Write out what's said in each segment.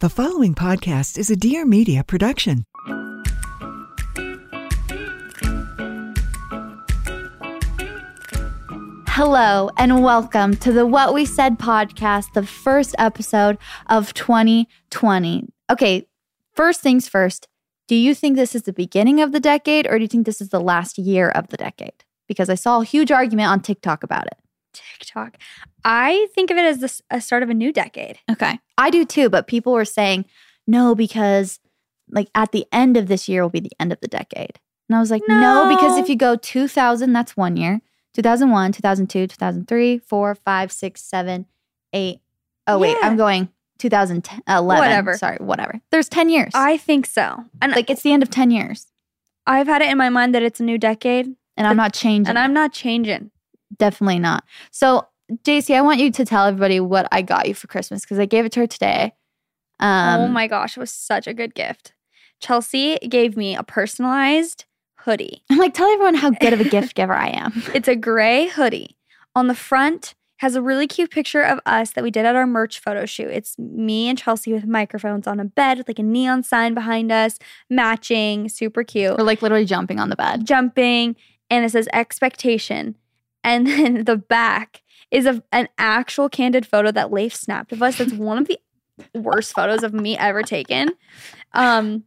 The following podcast is a Dear Media production. Hello, and welcome to the What We Said podcast, the first episode of 2020. Okay, first things first. Do you think this is the beginning of the decade, or do you think this is the last year of the decade? Because I saw a huge argument on TikTok about it. TikTok. I think of it as the a start of a new decade. Okay. I do too, but people were saying no because like at the end of this year will be the end of the decade. And I was like, no, No. because if you go 2000, that's one year. 2001, 2002, 2003, 4, 5, 6, 7, 8. Oh, wait, I'm going 2011. Whatever. Sorry, whatever. There's 10 years. I think so. And like it's the end of 10 years. I've had it in my mind that it's a new decade, And I'm not changing. and I'm not changing. Definitely not. So, Jaci, I want you to tell everybody what I got you for Christmas because I gave it to her today. Um, oh my gosh, it was such a good gift. Chelsey gave me a personalized hoodie. I'm like, tell everyone how good of a gift giver I am. It's a gray hoodie. On the front has a really cute picture of us that we did at our merch photo shoot. It's me and Chelsey with microphones on a bed with like a neon sign behind us, matching, super cute. We're like literally jumping on the bed. jumping and it says expectation. And then the back is a, an actual candid photo that Leif snapped of us. That's one of the worst photos of me ever taken. Um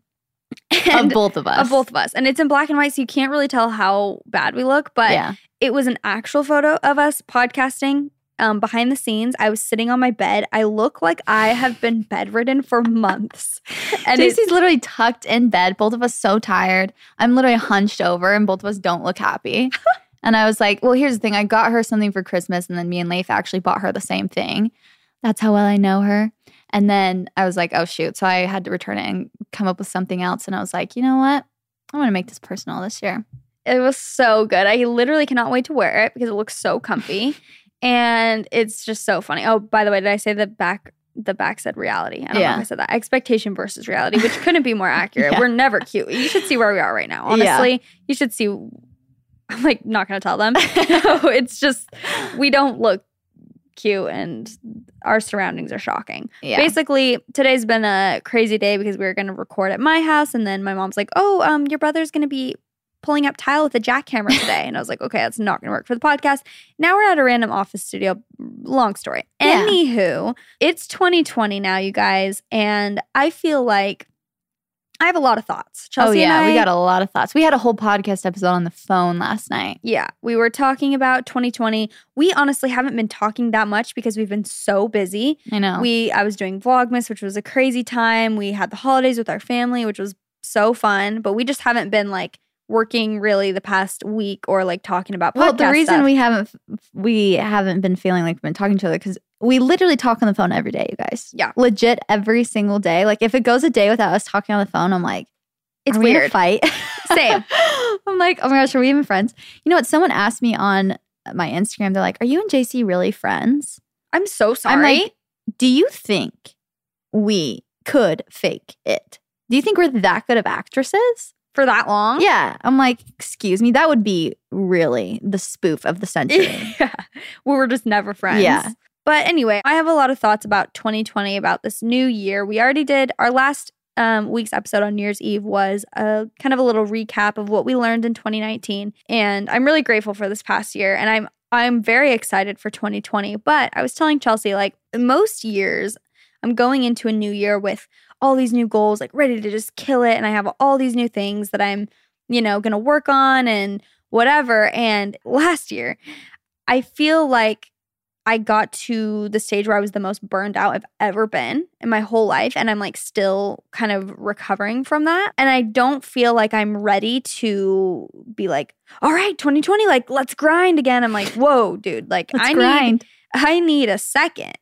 Of both of us. of both of us. And it's in black and white, so you can't really tell how bad we look, but yeah. it was an actual photo of us podcasting um, behind the scenes. I was sitting on my bed. I look like I have been bedridden for months. And Jaci's literally tucked in bed, both of us so tired. I'm literally hunched over and both of us don't look happy. and I was like, well, here's the thing. I got her something for Christmas and then me and Leif actually bought her the same thing. That's how well I know her. And then I was like, oh shoot. So I had to return it and come up with something else. And I was like, you know what? I want to make this personal this year. It was so good. I literally cannot wait to wear it because it looks so comfy. and it's just so funny. Oh, by the way, did I say the back the back said reality? I don't know Yeah. if I said that. Expectation versus reality, which couldn't be more accurate. Yeah. We're never cute. You should see where we are right now. Yeah. Honestly, you should see I'm like not gonna tell them. no, it's just we don't look cute and our surroundings are shocking. Yeah. Basically, today's been a crazy day because we were going to record at my house, and then my mom's like, "Oh, um, your brother's going to be pulling up tile with a jackhammer today," and I was like, "Okay, that's not going to work for the podcast." Now we're at a random office studio. Long story. Yeah. Anywho, it's 2020 now, you guys, and I feel like I have a lot of thoughts. Oh, Chelsey oh, yeah. and I, we got a lot of thoughts. We had a whole podcast episode on the phone last night. yeah, we were talking about 2020. We honestly haven't been talking that much because we've been so busy. I know. We I was doing Vlogmas, which was a crazy time. We had the holidays with our family, which was so fun. But we just haven't been like working really the past week or like talking about Well, the reason stuff. we haven't we haven't been feeling like we've been talking to each other because we literally talk on the phone every day, you guys. Yeah. legit every single day. Like if it goes a day without us talking on the phone, I'm like, it's are we weird. fight. Same. I'm like, oh my gosh, are we even friends? You know what? Someone asked me on my Instagram. They're like, "Are you and Jaci really friends?" I'm so sorry. I'm like, do you think we could fake it? Do you think we're that good of actresses? for that long. Yeah. I'm like, excuse me, that would be really the spoof of the century. yeah. We were just never friends. Yeah. But anyway, I have a lot of thoughts about 2020, about this new year. We already did our last um, week's episode on New Year's Eve was a kind of a little recap of what we learned in 2019, and I'm really grateful for this past year. And I'm I'm very excited for 2020. But I was telling Chelsey, like most years, I'm going into a new year with all these new goals, like ready to just kill it. And I have all these new things that I'm, you know, going to work on and whatever. And last year, I feel like I got to the stage where I was the most burned out I've ever been in my whole life. And I'm like still kind of recovering from that. And I don't feel like I'm ready to be like, all right, 2020, like let's grind again. I'm like, whoa, dude, like Let's I grind. need I need a second.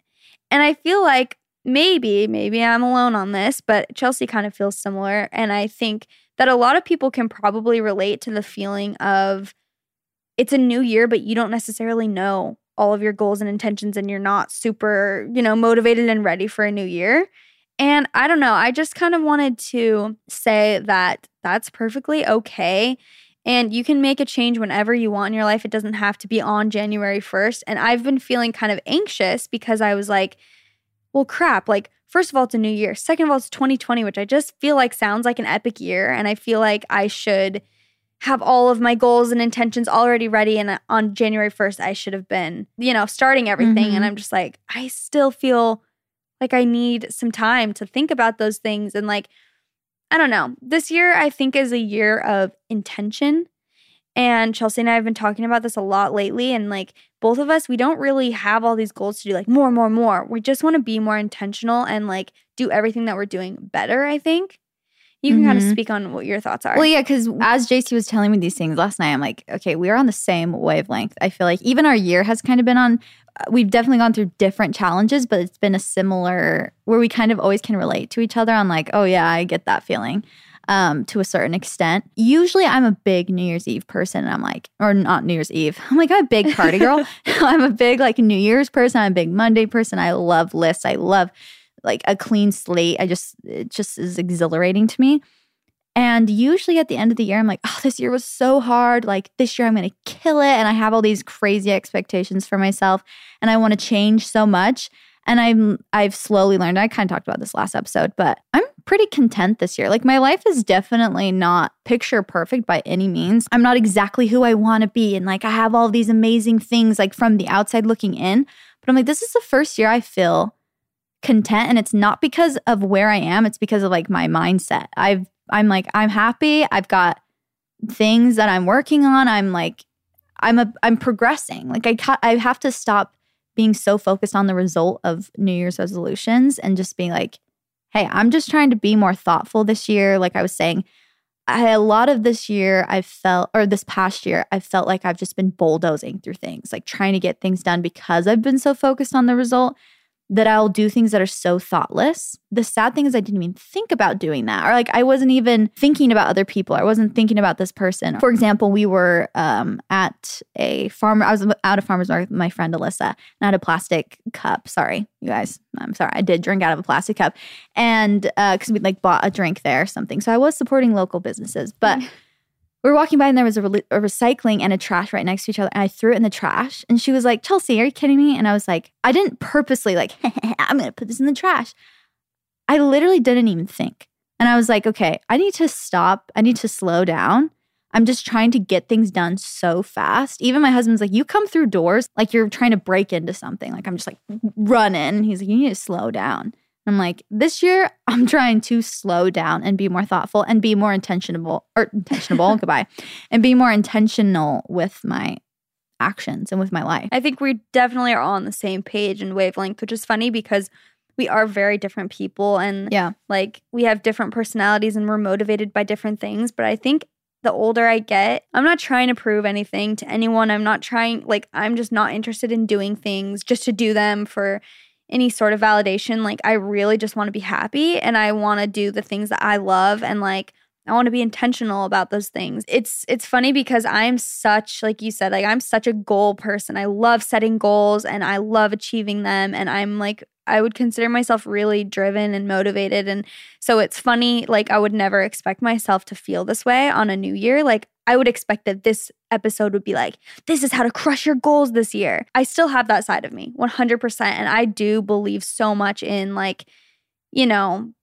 And I feel like maybe, maybe I'm alone on this, but Chelsey kind of feels similar. And I think that a lot of people can probably relate to the feeling of it's a new year, but you don't necessarily know all of your goals and intentions and you're not super, you know, motivated and ready for a new year. And I don't know, I just kind of wanted to say that that's perfectly okay. And you can make a change whenever you want in your life. It doesn't have to be on January 1st. And I've been feeling kind of anxious because I was like, well, crap. Like, first of all, it's a new year. Second of all, it's 2020, which I just feel like sounds like an epic year. And I feel like I should have all of my goals and intentions already ready. And on January 1st, I should have been, you know, starting everything. Mhm. And I'm just like, I still feel like I need some time to think about those things. And like, I don't know. This year, I think, is a year of intention. And Chelsey and I have been talking about this a lot lately. And like, both of us, we don't really have all these goals to do like more, more, more. We just want to be more intentional and like do everything that we're doing better, I think. You can kind of speak on what your thoughts are. Well, yeah, because as Jaci was telling me these things last night, I'm like, okay, we're on the same wavelength. I feel like even our year has kind of been on, uh, we've definitely gone through different challenges, but it's been a similar where we kind of always can relate to each other on, like, oh, yeah, I get that feeling um, to a certain extent. Usually I'm a big New Year's Eve person, and I'm like, or not New Year's Eve. I'm like, I'm a big party girl. I'm a big, like, New Year's person. I'm a big Monday person. I love lists. I love, like, a clean slate. I just, it just is exhilarating to me. And usually at the end of the year, I'm like, oh, this year was so hard. Like this year, I'm going to kill it. And I have all these crazy expectations for myself and I want to change so much. And I'm, I've slowly learned, I kind of talked about this last episode, but I'm pretty content this year. Like my life is definitely not picture perfect by any means. I'm not exactly who I want to be. And like I have all these amazing things like from the outside looking in. But I'm like, this is the first year I feel content. And it's not because of where I am, it's because of like my mindset. I've I'm like I'm happy. I've got things that I'm working on. I'm like I'm a I'm progressing. Like I ca- I have to stop being so focused on the result of New Year's resolutions and just being like, hey, I'm just trying to be more thoughtful this year. Like I was saying, I a lot of this year I felt or this past year I felt like I've just been bulldozing through things, like trying to get things done because I've been so focused on the result that I'll do things that are so thoughtless. The sad thing is I didn't even think about doing that. Or like I wasn't even thinking about other people. I wasn't thinking about this person. For example, we were um, at a farmer, I was out of farmer's market with my friend Alyssa and I had a plastic cup. Sorry, you guys. I'm sorry. I did drink out of a plastic cup. And because we like bought a drink there or something. So I was supporting local businesses. But we were walking by and there was a, re- a recycling and a trash right next to each other. And I threw it in the trash. And she was like, Chelsey, are you kidding me? And I was like, I didn't purposely, like, I'm to put this in the trash. I literally didn't even think. And I was like, okay, I need to stop. I need to slow down. I'm just trying to get things done so fast. Even my husband's like, you come through doors like you're trying to break into something. Like I'm just like running. He's like, you need to slow down. I'm like, this year I'm trying to slow down and be more thoughtful and be more intentional or intentional, goodbye, and be more intentional with my actions and with my life. I think we definitely are all on the same page and wavelength, which is funny because we are very different people and Yeah. like we have different personalities and we're motivated by different things. But I think the older I get, I'm not trying to prove anything to anyone. I'm not trying, like, I'm just not interested in doing things just to do them for any sort of validation. Like, I really just want to be happy and I want to do the things that I love and like, I want to be intentional about those things. It's it's funny because I'm such like you said like I'm such a goal person. I love setting goals and I love achieving them and I'm like I would consider myself really driven and motivated and so it's funny like I would never expect myself to feel this way on a new year. Like I would expect that this episode would be like this is how to crush your goals this year. I still have that side of me 100% and I do believe so much in like you know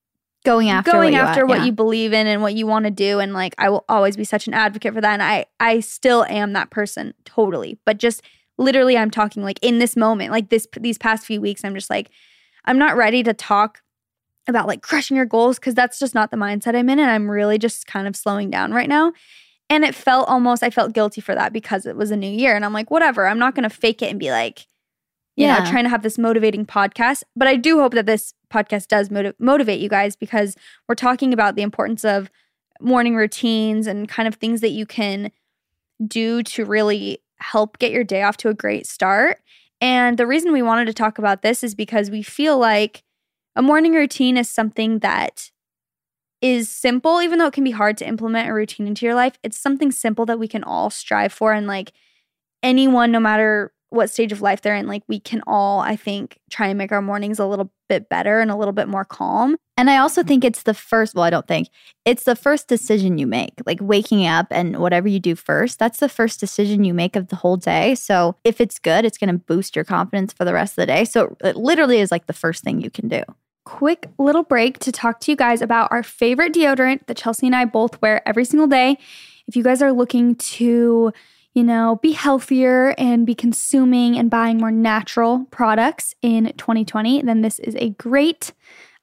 Going after going what after want, what yeah. you believe in and what you want to do and like I will always be such an advocate for that and I I still am that person totally but just literally I'm talking like in this moment like this these past few weeks I'm just like I'm not ready to talk about like crushing your goals because that's just not the mindset I'm in. And I'm really just kind of slowing down right now. And it felt almost, I felt guilty for that because it was a new year. And I'm like, whatever, I'm not going to fake it and be like, you Yeah. know, trying to have this motivating podcast. But I do hope that this podcast does motiv- motivate you guys because we're talking about the importance of morning routines and kind of things that you can do to really help get your day off to a great start. And the reason we wanted to talk about this is because we feel like a morning routine is something that is simple, even though it can be hard to implement a routine into your life. It's something simple that we can all strive for. And like anyone, no matter what stage of life they're in, like we can all, I think, try and make our mornings a little bit better and a little bit more calm. And I also think it's the first, well, I don't think it's the first decision you make, like waking up and whatever you do first. That's the first decision you make of the whole day. So if it's good, it's going to boost your confidence for the rest of the day. So it literally is like the first thing you can do. quick little break to talk to you guys about our favorite deodorant that Chelsey and I both wear every single day. If you guys are looking to, you know, be healthier and be consuming and buying more natural products in 2020, then this is a great,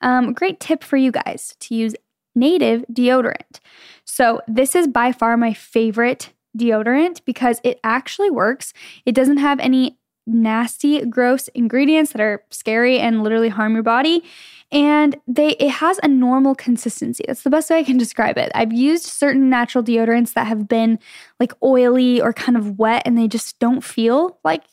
um, great tip for you guys to use native deodorant. So this is by far my favorite deodorant because it actually works. It doesn't have any nasty, gross ingredients that are scary and literally harm your body. And they it has a normal consistency. That's the best way I can describe it. I've used certain natural deodorants that have been like oily or kind of wet and they just don't feel like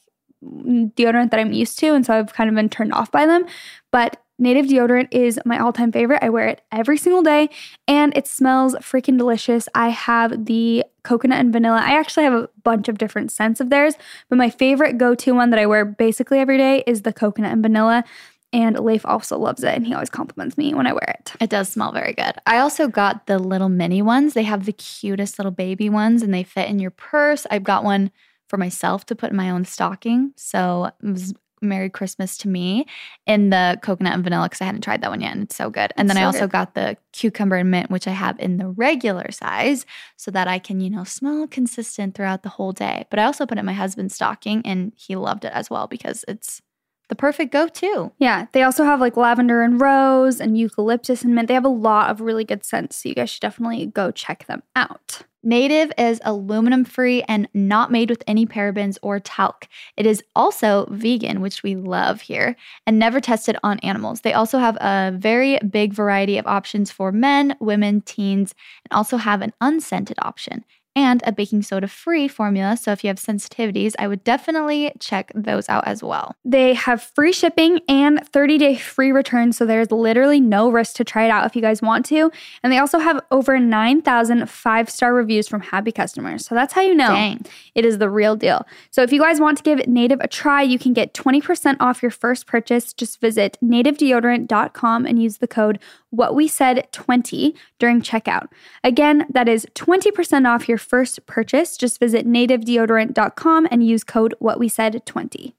deodorant that I'm used to. And so I've kind of been turned off by them. But native deodorant is my all time favorite. I wear it every single day and it smells freaking delicious. I have the coconut and vanilla. I actually have a bunch of different scents of theirs, but my favorite go to one that I wear basically every day is the coconut and vanilla. And Leif also loves it and he always compliments me when I wear it. It does smell very good. I also got the little mini ones. They have the cutest little baby ones and they fit in your purse. I've got one for myself to put in my own stocking. So it was Merry Christmas to me in the coconut and vanilla because I hadn't tried that one yet and it's so good. And It's then I also good. got the cucumber and mint, which I have in the regular size so that I can, you know, smell consistent throughout the whole day. But I also put it in my husband's stocking and he loved it as well because it's the perfect go to. Yeah, they also have like lavender and rose and eucalyptus and mint. They have a lot of really good scents. So you guys should definitely go check them out. Native is aluminum free and not made with any parabens or talc. It is also vegan, which we love here, and never tested on animals. They also have a very big variety of options for men, women, teens, and also have an unscented option and a baking soda free formula. So if you have sensitivities, I would definitely check those out as well. They have free shipping and 30 day free return. So there's literally no risk to try it out if you guys want to. And they also have over 9,000 five star reviews from happy customers. So that's how you know Dang. it is the real deal. So if you guys want to give Native a try, you can get 20% off your first purchase. Just visit nativedeodorant.com and use the code what we said 20 during checkout. Again, that is 20% off your first purchase. Just visit nativedeodorant.com and use code what we said 20.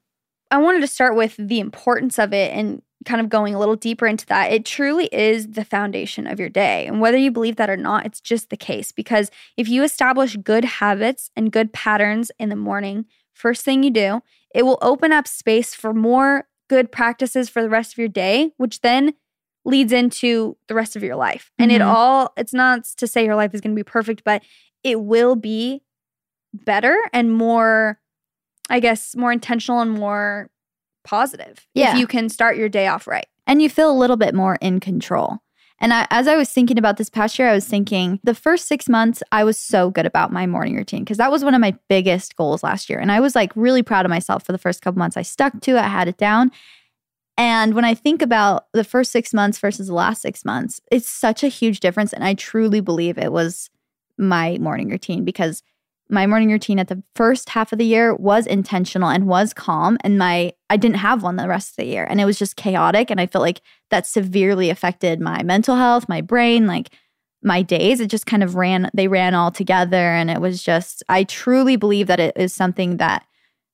I wanted to start with the importance of it and kind of going a little deeper into that. It truly is the foundation of your day. And whether you believe that or not, it's just the case because if you establish good habits and good patterns in the morning, first thing you do, it will open up space for more good practices for the rest of your day, which then leads into the rest of your life. And it Mhm. all, it's not to say your life is going to be perfect, but it will be better and more, I guess, more intentional and more positive Yeah. if you can start your day off right. and you feel a little bit more in control. And I, as I was thinking about this past year, I was thinking the first six months, I was so good about my morning routine because that was one of my biggest goals last year. And I was like really proud of myself for the first couple months. I stuck to it, I had it down. And when I think about the first six months versus the last six months, it's such a huge difference. And I truly believe it was my morning routine because my morning routine at the first half of the year was intentional and was calm. And my I didn't have one the rest of the year. And it was just chaotic. And I felt like that severely affected my mental health, my brain, like my days. It just kind of ran, they ran all together. And it was just, I truly believe that it is something that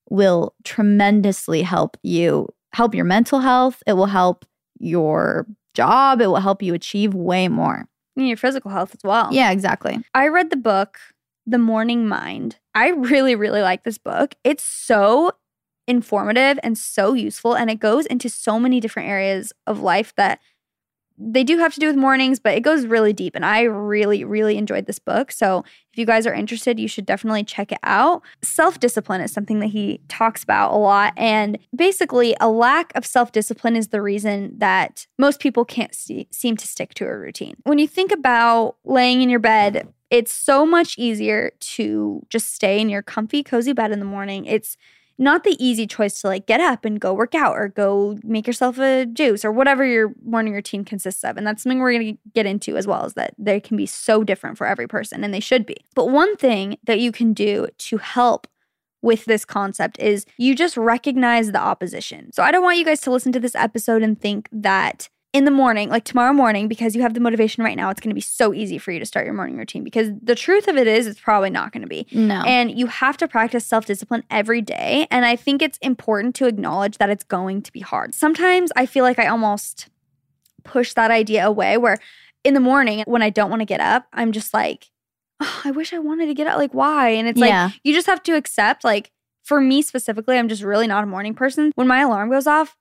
will tremendously help you, help your mental health. It will help your job. It will help you achieve way more. Your physical health as well. Yeah, exactly. I read the book, The Morning Mind. I really, really like this book. It's so informative and so useful, and it goes into so many different areas of life that they do have to do with mornings, but it goes really deep. And I really, really enjoyed this book. So if you guys are interested, you should definitely check it out. Self discipline is something that he talks about a lot. And basically, a lack of self discipline is the reason that most people can't see, seem to stick to a routine. When you think about laying in your bed, it's so much easier to just stay in your comfy, cozy bed in the morning. It's not the easy choice to like get up and go work out or go make yourself a juice or whatever your morning routine consists of. And that's something we're going to get into as well is that they can be so different for every person and they should be. But one thing that you can do to help with this concept is you just recognize the opposition. So I don't want you guys to listen to this episode and think that in the morning, like tomorrow morning, because you have the motivation right now, it's going to be so easy for you to start your morning routine. Because the truth of it is, it's probably not going to be. No. And you have to practice self discipline every day. And I think it's important to acknowledge that it's going to be hard. Sometimes I feel like I almost push that idea away where in the morning, when I don't want to get up, I'm just like, oh, I wish I wanted to get up. Like, why? And it's Yeah. like, you just have to accept, like, for me specifically, I'm just really not a morning person. When my alarm goes off,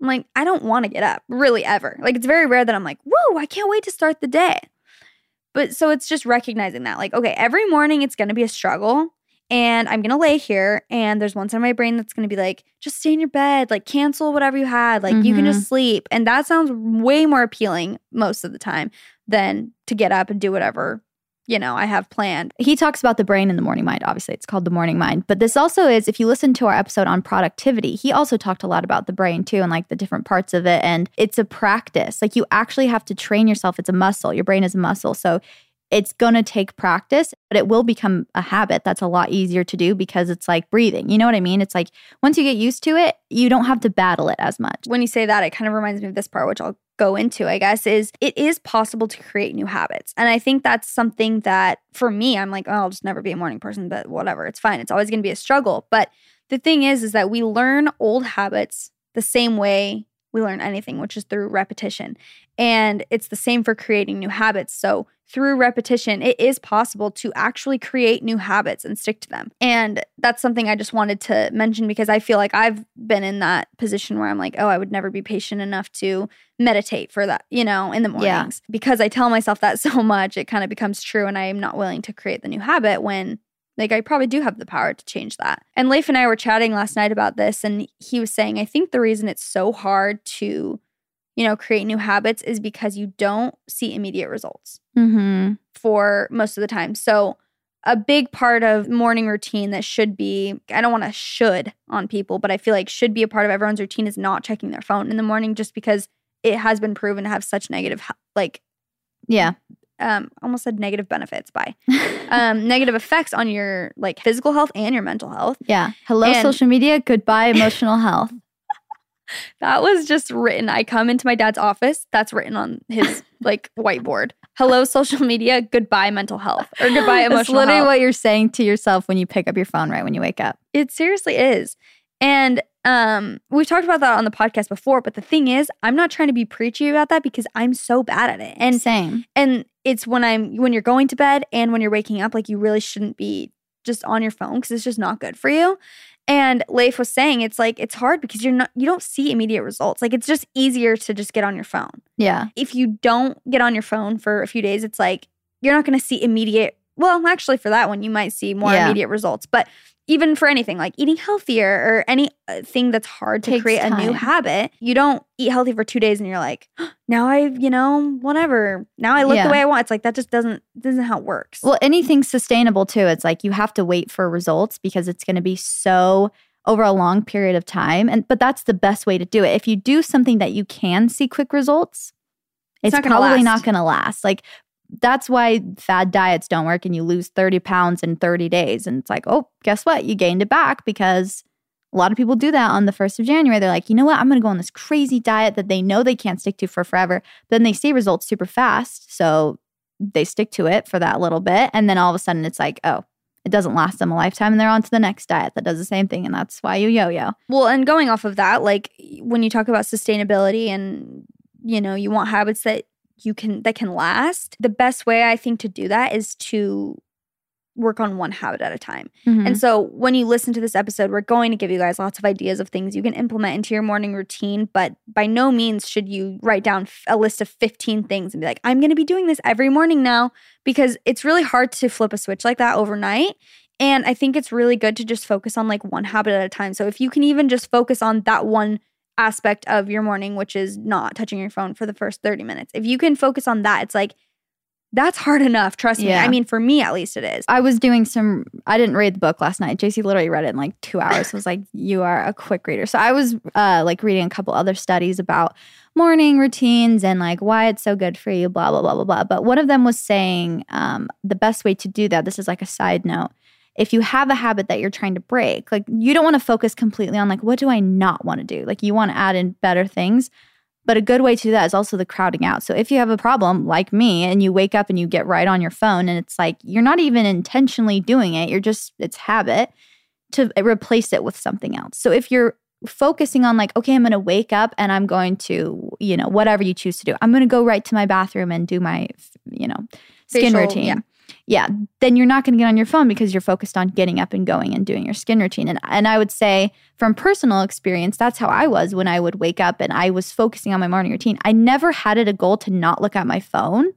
I'm like, I don't want to get up, really ever. Like, it's very rare that I'm like, whoa, I can't wait to start the day. But so it's just recognizing that, like, okay, every morning it's going to be a struggle. And I'm going to lay here, and there's one side of my brain that's going to be like, just stay in your bed, like, cancel whatever you had, like, you can just mm-hmm. sleep. And that sounds way more appealing most of the time than to get up and do whatever, you know, I have planned. he talks about the brain and the morning mind. Obviously, it's called the morning mind. But this also is, if you listen to our episode on productivity, he also talked a lot about the brain too and like the different parts of it. And it's a practice. Like you actually have to train yourself. It's a muscle. Your brain is a muscle. So it's going to take practice, but it will become a habit that's a lot easier to do because it's like breathing. You know what I mean? It's like once you get used to it, you don't have to battle it as much. when you say that, it kind of reminds me of this part, which I'll go into, I guess, is it is possible to create new habits. And I think that's something that for me, I'm like, oh, I'll just never be a morning person, but whatever, it's fine. It's always going to be a struggle. But the thing is, is that we learn old habits the same way we learn anything, which is through repetition. And it's the same for creating new habits. So through repetition, it is possible to actually create new habits and stick to them. And that's something I just wanted to mention because I feel like I've been in that position where I'm like, oh, I would never be patient enough to meditate for that, you know, in the Yeah. mornings. Because I tell myself that so much, it kind of becomes true. And I am not willing to create the new habit when like I probably do have the power to change that. And Leif and I were chatting last night about this, and he was saying, I think the reason it's so hard to, you know, create new habits is because you don't see immediate results Mm-hmm. for most of the time. So, a big part of morning routine that should be, I don't want to should on people, but I feel like should be a part of everyone's routine is not checking their phone in the morning just because it has been proven to have such negative, like, Yeah. Um, almost said negative benefits by um, negative effects on your like physical health and your mental health. Yeah. Hello, And- social media. Goodbye, emotional health. That was just written. I come into my dad's office. That's written on his like whiteboard. Hello, social media. Goodbye, mental health, or goodbye, emotional That's literally health. what you're saying to yourself when you pick up your phone right when you wake up. It seriously is. And um, we've talked about that on the podcast before, but the thing is, I'm not trying to be preachy about that because I'm so bad at it. And Same. and it's when I'm when you're going to bed and when you're waking up, like you really shouldn't be just on your phone because it's just not good for you. And Leif was saying it's like it's hard because you're not you don't see immediate results. Like it's just easier to just get on your phone. Yeah. If you don't get on your phone for a few days, it's like you're not going to see immediate. Well, actually, for that one, you might see more Yeah. immediate results. But even for anything like eating healthier or any uh, thing that's hard to create a new habit, you don't eat healthy for two days and you're like, now I, you know, whatever. Now I look Yeah. the way I want. It's like that just doesn't doesn't how it works. Well, anything sustainable too, it's like you have to wait for results because it's going to be so over a long period of time. And but that's the best way to do it. If you do something that you can see quick results, it's, not gonna probably last. not going to last. Like that's why fad diets don't work and you lose 30 pounds in 30 days. And it's like, oh, guess what? You gained it back because a lot of people do that on the 1st of January. They're like, you know what? I'm going to go on this crazy diet that they know they can't stick to for forever. Then they see results super fast. So they stick to it for that little bit. And then all of a sudden it's like, oh, it doesn't last them a lifetime. And they're on to the next diet that does the same thing. And that's why you yo yo. Well, and going off of that, like when you talk about sustainability and you know, you want habits that you can that can last, the best way I think to do that is to work on one habit at a time. Mhm. And so when you listen to this episode, we're going to give you guys lots of ideas of things you can implement into your morning routine, but by no means should you write down a list of 15 things and be like, I'm going to be doing this every morning now because it's really hard to flip a switch like that overnight. And I think it's really good to just focus on like one habit at a time. So if you can even just focus on that one aspect of your morning, which is not touching your phone for the first 30 minutes, if you can focus on that, it's like, that's hard enough. Trust me. I mean, for me at least, it is. I was doing some. I didn't read the book last night. Jaci literally read it in like two hours. I was like, "You are a quick reader." So I was uh, like reading a couple other studies about morning routines and like why it's so good for you. Blah blah blah blah blah. But one of them was saying um, the best way to do that. This is like a side note. If you have a habit that you're trying to break, like you don't want to focus completely on like what do I not want to do. Like you want to add in better things. But a good way to do that is also the crowding out. So if you have a problem like me and you wake up and you get right on your phone and it's like you're not even intentionally doing it, you're just, it's habit to replace it with something else. So if you're focusing on like, okay, I'm going to wake up and I'm going to, you know, whatever you choose to do, I'm going to go right to my bathroom and do my, you know, skin Facial, routine. yeah. Yeah, then you're not going to get on your phone because you're focused on getting up and going and doing your skin routine. And and I would say from personal experience, that's how I was when I would wake up and I was focusing on my morning routine. I never had it a goal to not look at my phone.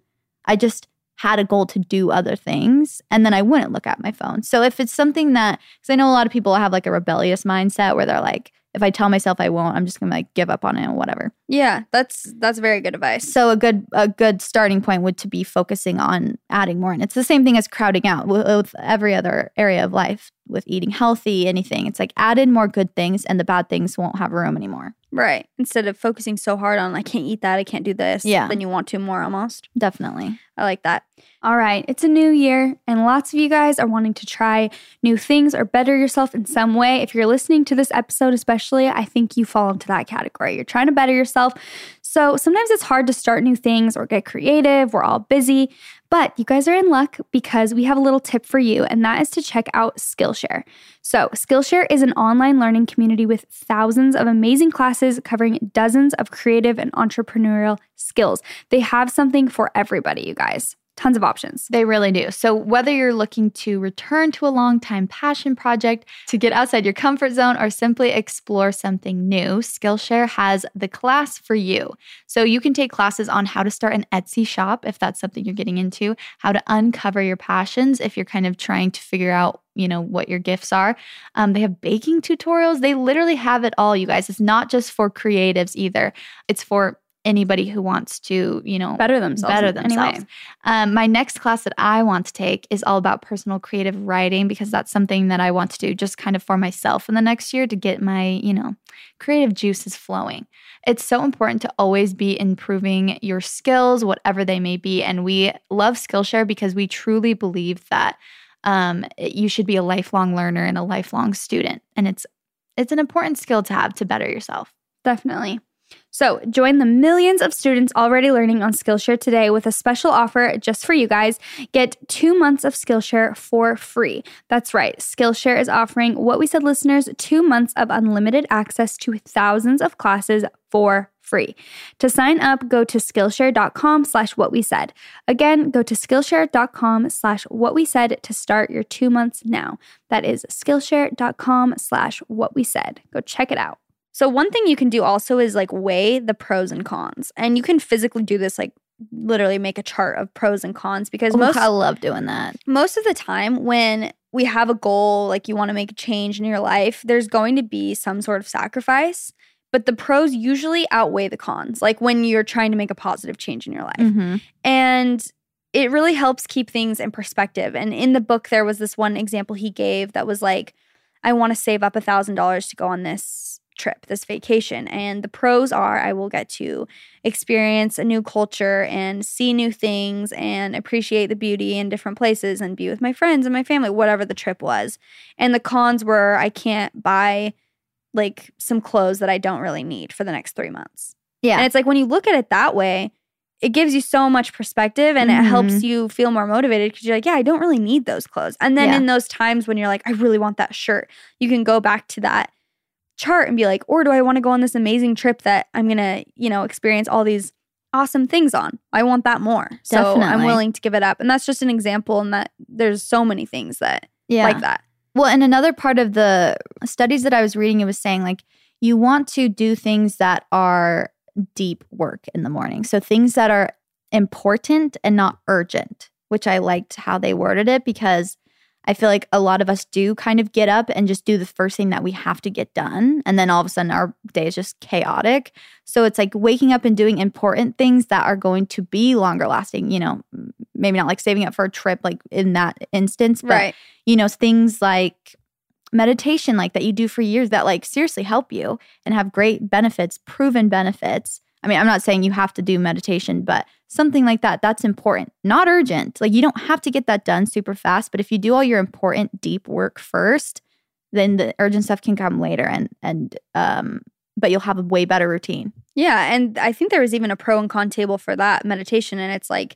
I just had a goal to do other things and then I wouldn't look at my phone. So if it's something that cuz I know a lot of people have like a rebellious mindset where they're like if I tell myself I won't, I'm just going to like give up on it and whatever. Yeah, that's that's very good advice. So a good a good starting point would to be focusing on adding more. And it's the same thing as crowding out with, with every other area of life, with eating healthy, anything. It's like add in more good things, and the bad things won't have room anymore. Right. Instead of focusing so hard on I can't eat that, I can't do this. Yeah. Then you want to more almost. Definitely. I like that. All right. It's a new year, and lots of you guys are wanting to try new things or better yourself in some way. If you're listening to this episode, especially, I think you fall into that category. You're trying to better yourself. So sometimes it's hard to start new things or get creative. We're all busy. But you guys are in luck because we have a little tip for you, and that is to check out Skillshare. So, Skillshare is an online learning community with thousands of amazing classes covering dozens of creative and entrepreneurial skills. They have something for everybody, you guys. Tons of options. They really do. So, whether you're looking to return to a long time passion project, to get outside your comfort zone, or simply explore something new, Skillshare has the class for you. So, you can take classes on how to start an Etsy shop if that's something you're getting into, how to uncover your passions if you're kind of trying to figure out you know what your gifts are um, they have baking tutorials they literally have it all you guys it's not just for creatives either it's for anybody who wants to you know Better themselves. better in any way. themselves. Um, my next class that I want to take is all about personal creative writing because that's something that I want to do just kind of for myself in the next year to get my, you know, creative juices flowing. It's so important to always be improving your skills, whatever they may be. And we love Skillshare because we truly believe that um, you should be a lifelong learner and a lifelong student. And it's it's an important skill to have to better yourself. Definitely. So, join the millions of students already learning on Skillshare today with a special offer just for you guys. Get two months of Skillshare for free. That's right. Skillshare is offering what we said listeners two months of unlimited access to thousands of classes for free. To sign up, go to Skillshare.com slash what we said. Again, go to Skillshare.com slash what we said to start your two months now. That is Skillshare.com slash what we said. Go check it out. So one thing you can do also is like weigh the pros and cons. And you can physically do this like literally make a chart of pros and cons because most I love doing that. most of the time when we have a goal like you want to make a change in your life, there's going to be some sort of sacrifice, but the pros usually outweigh the cons. Like when you're trying to make a positive change in your life. Mm-hmm. And it really helps keep things in perspective. And in the book, there was this one example he gave that was like, I want to save up a thousand dollars to go on this trip, this vacation. And the pros are I will get to experience a new culture and see new things and appreciate the beauty in different places and be with my friends and my family, whatever the trip was. And the cons were I can't buy like some clothes that I don't really need for the next three months. Yeah. And it's like when you look at it that way, it gives you so much perspective and it Mhm. helps you feel more motivated because you're like, yeah, I don't really need those clothes. And then Yeah. in those times when you're like, I really want that shirt, you can go back to that chart and be like, or do I want to go on this amazing trip that I'm gonna, you know, experience all these awesome things on. I want that more. So I'm willing to give it up. And that's just an example and that there's so many things that Yeah. like that. Well, and another part of the studies that I was reading, it was saying like you want to do things that are deep work in the morning. So things that are important and not urgent, which I liked how they worded it because I feel like a lot of us do kind of get up and just do the first thing that we have to get done. And then all of a sudden our day is just chaotic. So it's like waking up and doing important things that are going to be longer lasting, you know, maybe not like saving up for a trip, like in that instance, but Right. you know, things like meditation, like that you do for years that like seriously help you and have great benefits, proven benefits. I mean, I'm not saying you have to do meditation, but something like that, that's important, not urgent. Like you don't have to get that done super fast, but if you do all your important deep work first, then the urgent stuff can come later and and um but you'll have a way better routine. Yeah, and I think there was even a pro and con table for that meditation, and it's like,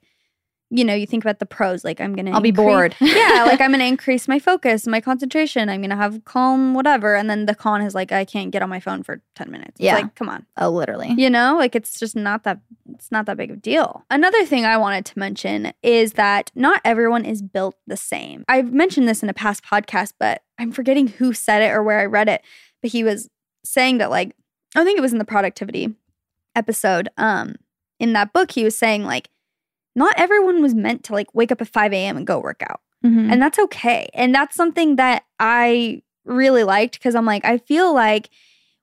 you know, you think about the pros, like I'm gonna, I'll be bored. yeah, like I'm gonna increase my focus, my concentration. I'm gonna have calm, whatever, and then the con is like I can't get on my phone for ten minutes. It's Yeah. like come on, Oh, literally. you know, like it's just not that it's not that big of a deal. Another thing I wanted to mention is that not everyone is built the same. I've mentioned this in a past podcast, but I'm forgetting who said it or where I read it. But he was saying that like I think it was in the productivity episode. Um, in that book, he was saying like not everyone was meant to like wake up at 5 a.m. and go work out. Mhm. And that's okay. And that's something that I really liked because I'm like, I feel like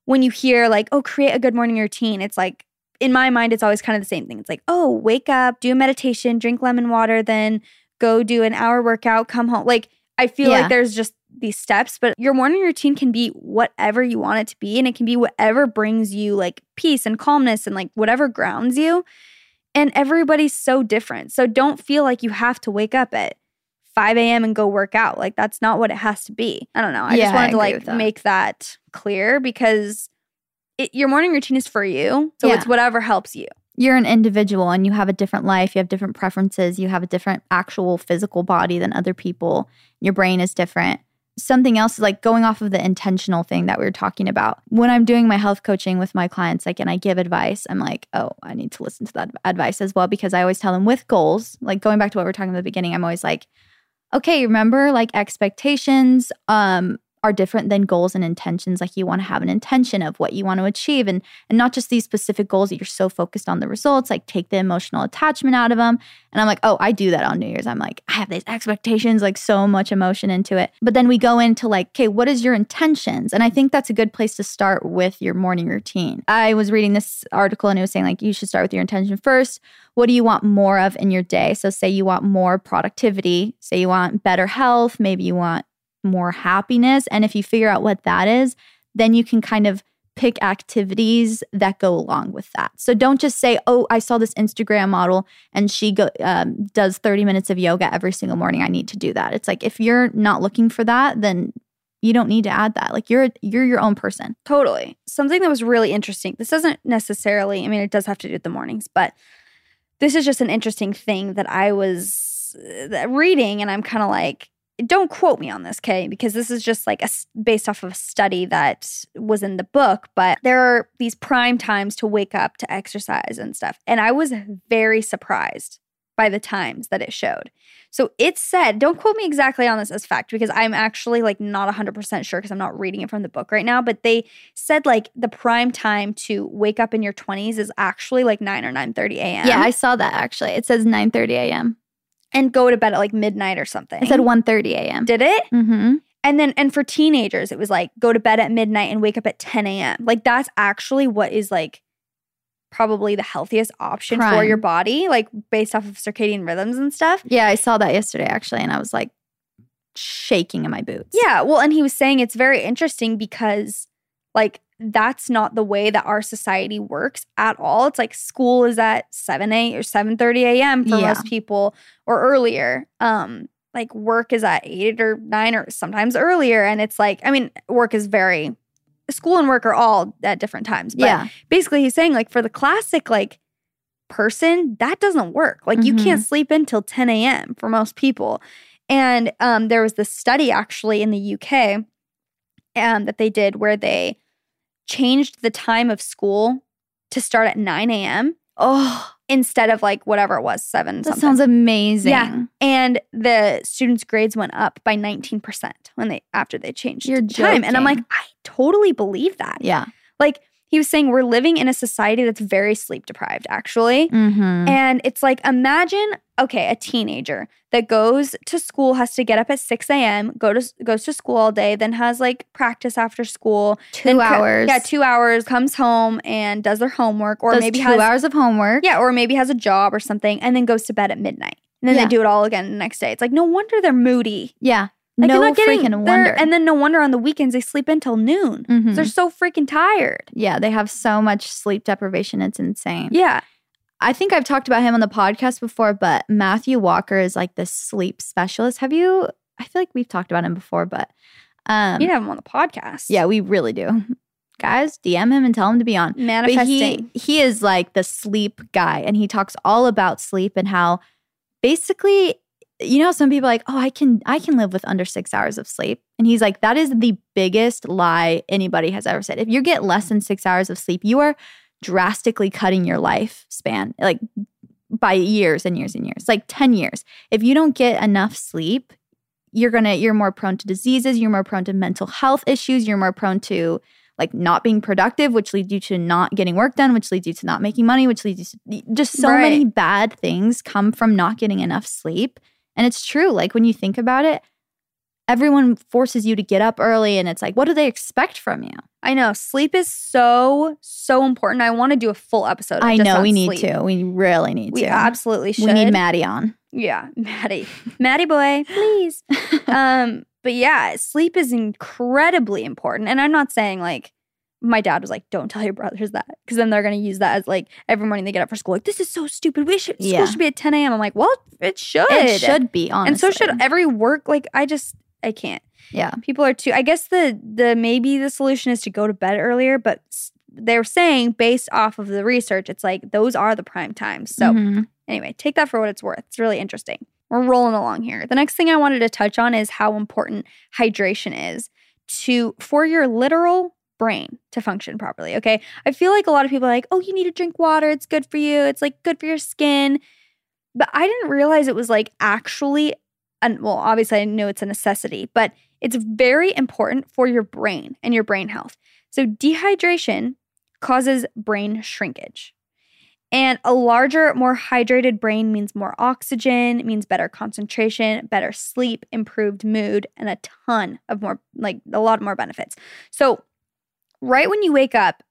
when you hear like, oh, create a good morning routine, it's like, in my mind, it's always kind of the same thing. It's like, oh, wake up, do a meditation, drink lemon water, then go do an hour workout, come home. Like, I feel Yeah. like there's just these steps, but your morning routine can be whatever you want it to be. And it can be whatever brings you like peace and calmness and like whatever grounds you. And everybody's so different. So don't feel like you have to wake up at 5 a.m. and go work out. Like that's not what it has to be. I don't know. I Yeah, just I wanted to like that. make that clear because it, your morning routine is for you. So Yeah. it's whatever helps you. you're an individual and you have a different life, you have different preferences, you have a different actual physical body than other people. Your brain is different. Something else is like going off of the intentional thing that we were talking about. When I'm doing my health coaching with my clients, like, and I give advice, I'm like, oh, I need to listen to that advice as well because I always tell them with goals, like going back to what we are talking about at the beginning, I'm always like, okay, remember like expectations um are different than goals and intentions. Like you want to have an intention of what you want to achieve and and not just these specific goals that you're so focused on the results, like take the emotional attachment out of them. And I'm like, oh, I do that on New Year's. I'm like, I have these expectations, like so much emotion into it. But then we go into like, okay, what is your intentions? And I think that's a good place to start with your morning routine. I was reading this article and it was saying like you should start with your intention first. What do you want more of in your day? So say you want more productivity, say you want better health, maybe you want more happiness. And if you figure out what that is, then you can kind of pick activities that go along with that. So don't just say, "Oh, I saw this Instagram model and she go, um, does 30 minutes of yoga every single morning. I need to do that." It's like if you're not looking for that, then you don't need to add that. Like you're you're your own person. Totally. Something that was really interesting. This doesn't necessarily, I mean, it does have to do with the mornings, but this is just an interesting thing that I was uh, reading and I'm kind of like, don't quote me on this, Kay, because this is just like a, based off of a study that was in the book. But there are these prime times to wake up to exercise and stuff. And I was very surprised by the times that it showed. So it said, don't quote me exactly on this as fact because I'm actually like not 100% sure because I'm not reading it from the book right now, but they said like the prime time to wake up in your 20s is actually like 9 or 9:30 a.m. Yeah, I saw that actually. It says 9:30 a.m. and go to bed at like midnight or something. It said 1:30 a.m. Did it? mm-hmm. And then and for teenagers it was like go to bed at midnight and wake up at 10 a.m. Like that's actually what is like probably the healthiest option for your body like based off of circadian rhythms and stuff. Yeah, I saw that yesterday actually, and I was like shaking in my boots. Yeah, well, and he was saying it's very interesting because like that's not the way that our society works at all. It's like school is at 7 a or 7 30 a.m. for Yeah. most people or earlier. Um, like work is at eight or nine or sometimes earlier. And it's like, I mean, work is very school and work are all at different times. But yeah, basically he's saying like for the classic like person that doesn't work like you Mhm. can't sleep until 10 a.m for most people and um, there was this study actually in the uk um, that they did where they changed the time of school to start at 9 a.m Oh, instead of like whatever it was, seven. That something. sounds amazing. Yeah. And the students' grades went up by 19% when they after they changed You're time. And I'm like. I totally believe that. Yeah. Like he was saying, we're living in a society that's very sleep deprived, actually. Mm-hmm. And it's like, imagine, okay, a teenager that goes to school, has to get up at 6 a.m., go to goes to school all day, then has like practice after school. Two then co- hours. yeah, two hours, comes home and does their homework, or Does maybe two has hours of homework. yeah, or maybe has a job or something, and then goes to bed at midnight. And then Yeah. they do it all again the next day. It's like no wonder they're moody. Yeah. Like, no not getting- freaking wonder. And then no wonder on the weekends they sleep until noon. Mhm. They're so freaking tired. yeah, they have so much sleep deprivation. It's insane. Yeah. I think I've talked about him on the podcast before, but Matthew Walker is like the sleep specialist. Have you? I feel like we've talked about him before, but um, You'd have him on the podcast. yeah, we really do. Guys, DM him and tell him to be on. Manifesting. he he is like the sleep guy, and he talks all about sleep and how basically, you know, some people are like, oh, I can I can live with under six hours of sleep, and he's like, that is the biggest lie anybody has ever said. If you get less than six hours of sleep, you are drastically cutting your lifespan, like by years and years and years, like ten years. If you don't get enough sleep, you're gonna you're more prone to diseases. You're more prone to mental health issues. You're more prone to like not being productive, which leads you to not getting work done, which leads you to not making money, which leads you to just so Right. many bad things come from not getting enough sleep. And it's true. Like when you think about it, everyone forces you to get up early and it's like, what do they expect from you? I know. Sleep is so, so important. I want to do a full episode. I know we need sleep. to. We really need We to. We absolutely should. We need Maddie on. Yeah, Maddie. Maddie boy, please. um, but yeah, sleep is incredibly important. And I'm not saying like my dad was like, don't tell your brothers that. Because then they're gonna use that as like every morning they get up for school, like, this is so stupid. We should Yeah. school should be at 10 a.m. I'm like, well, it should. It should be, honestly. And so should every work. Like, I just I can't. Yeah. People are too I guess the the maybe the solution is to go to bed earlier, but they're saying based off of the research, it's like those are the prime times. So Mhm. Anyway, take that for what it's worth. It's really interesting. We're rolling along here. The next thing I wanted to touch on is how important hydration is to for your literal brain to function properly. Okay. I feel like a lot of people are like, oh, you need to drink water. It's good for you. It's like good for your skin. But I didn't realize it was like actually, and well, obviously I know it's a necessity, but it's very important for your brain and your brain health. So dehydration causes brain shrinkage. And a larger, more hydrated brain means more oxygen, means better concentration, better sleep, improved mood, and a ton of more, like a lot more benefits. So, right when you wake up,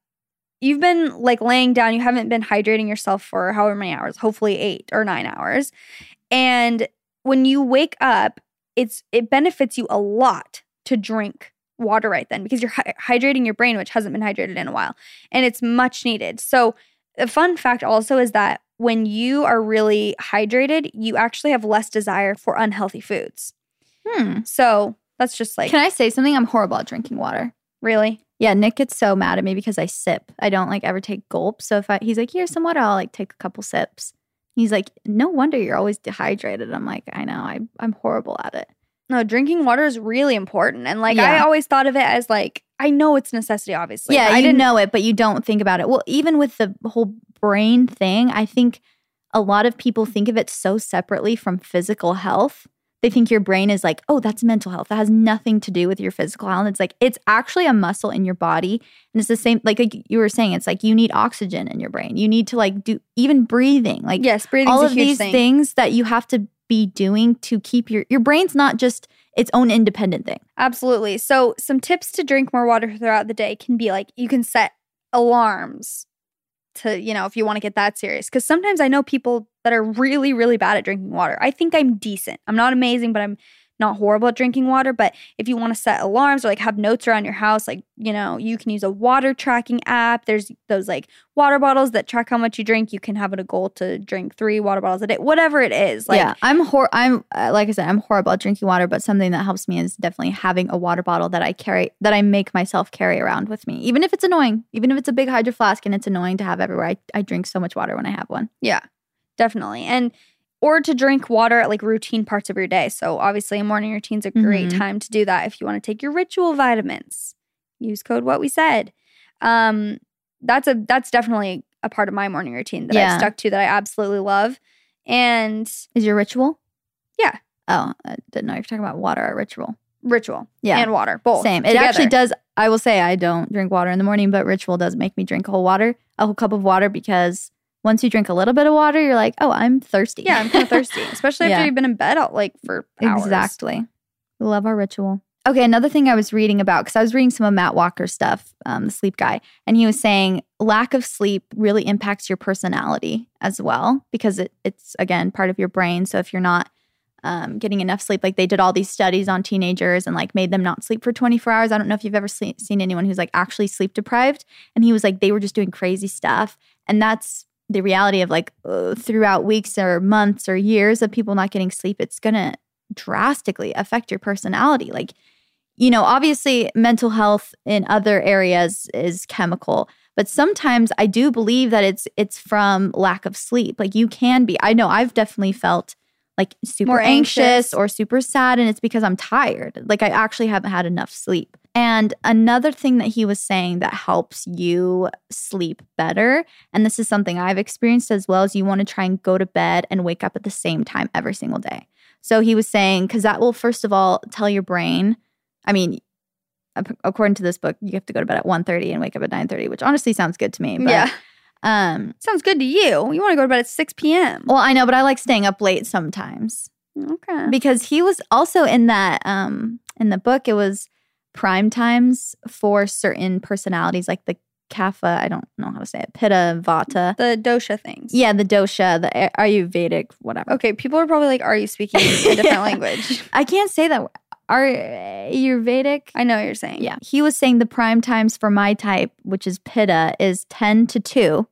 you've been like laying down, you haven't been hydrating yourself for however many hours, hopefully eight or nine hours. And when you wake up, it's it benefits you a lot to drink water right then because you're hy- hydrating your brain, which hasn't been hydrated in a while, and it's much needed. So, a fun fact also is that when you are really hydrated, you actually have less desire for unhealthy foods. Hmm. So that's just like Can I say something? I'm horrible at drinking water. really. Yeah, Nick gets so mad at me because I sip. I don't like ever take gulps. So if I, he's like, here's some water, I'll like take a couple sips. He's like, no wonder you're always dehydrated. I'm like, I know, I, I'm horrible at it. No, drinking water is really important, and like I always thought of it as like I know it's necessity, obviously. yeah, I you didn't know it, but you don't think about it. Well, even with the whole brain thing, I think a lot of people think of it so separately from physical health. They think your brain is like, oh, that's mental health. That has nothing to do with your physical health. It's like, it's actually a muscle in your body. And it's the same, like, like you were saying, it's like you need oxygen in your brain. You need to like do even breathing. Like, Yes, breathing all a of these thing. things that you have to be doing to keep your, your brain's not just its own independent thing. Absolutely. So, some tips to drink more water throughout the day can be like you can set alarms to, you know, if you want to get that serious. Because sometimes I know people that are really, really bad at drinking water. I think I'm decent. I'm not amazing, but I'm not horrible at drinking water. But if you want to set alarms or like have notes around your house, like, you know, you can use a water tracking app. There's those like water bottles that track how much you drink. You can have it a goal to drink three water bottles a day, whatever it is. Like, yeah, I'm hor- I'm uh, like I said, I'm horrible at drinking water, but something that helps me is definitely having a water bottle that I carry that I make myself carry around with me, even if it's annoying, even if it's a big hydro flask and it's annoying to have everywhere. I, I drink so much water when I have one. Yeah, definitely. And or to drink water at like routine parts of your day. So obviously a morning routine's a great Mhm. time to do that if you want to take your ritual vitamins. Use code what we said. Um that's a that's definitely a part of my morning routine that Yeah. I've stuck to that I absolutely love. And Is your ritual? Yeah. Oh, I didn't know you were talking about water or ritual. ritual Yeah. and water, both. Same. It together. actually does. I will say I don't drink water in the morning, but ritual does make me drink a whole water, a whole cup of water, because once you drink a little bit of water, you're like, oh, I'm thirsty. Yeah, I'm kind of thirsty, especially after Yeah. you've been in bed out like for hours. Exactly. We love our ritual. Okay, another thing I was reading about, because I was reading some of Matt Walker's stuff, um, the sleep guy, and he was saying lack of sleep really impacts your personality as well, because it, it's, again, part of your brain. So if you're not um, getting enough sleep, like they did all these studies on teenagers and like made them not sleep for 24 hours. I don't know if you've ever se- seen anyone who's like actually sleep deprived. And he was like, they were just doing crazy stuff. And that's the reality of like uh, throughout weeks or months or years of people not getting sleep, it's going to drastically affect your personality. Like, you know, obviously mental health in other areas is chemical, but sometimes I do believe that it's it's from lack of sleep. Like you can be. I know I've definitely felt like super More anxious. anxious. or super sad and it's because I'm tired. Like I actually haven't had enough sleep. And another thing that he was saying that helps you sleep better, and this is something I've experienced as well, is you want to try and go to bed and wake up at the same time every single day. So he was saying, because that will first of all tell your brain, I mean, according to this book, you have to go to bed at 1.30 and wake up at 9.30, which honestly sounds good to me. But, yeah, Um, sounds good to you. You want to go to bed at six p.m. well, I know, but I like staying up late sometimes. okay. because he was also in that um in the book it was prime times for certain personalities like the kapha i don't know how to say it pitta vata The dosha things. yeah the dosha the ayurvedic whatever Okay, people are probably like, "Are you speaking a different Yeah. language?" i can't say that are you ayurvedic I know what you're saying. yeah he was saying the prime times for my type which is pitta is 10 to 2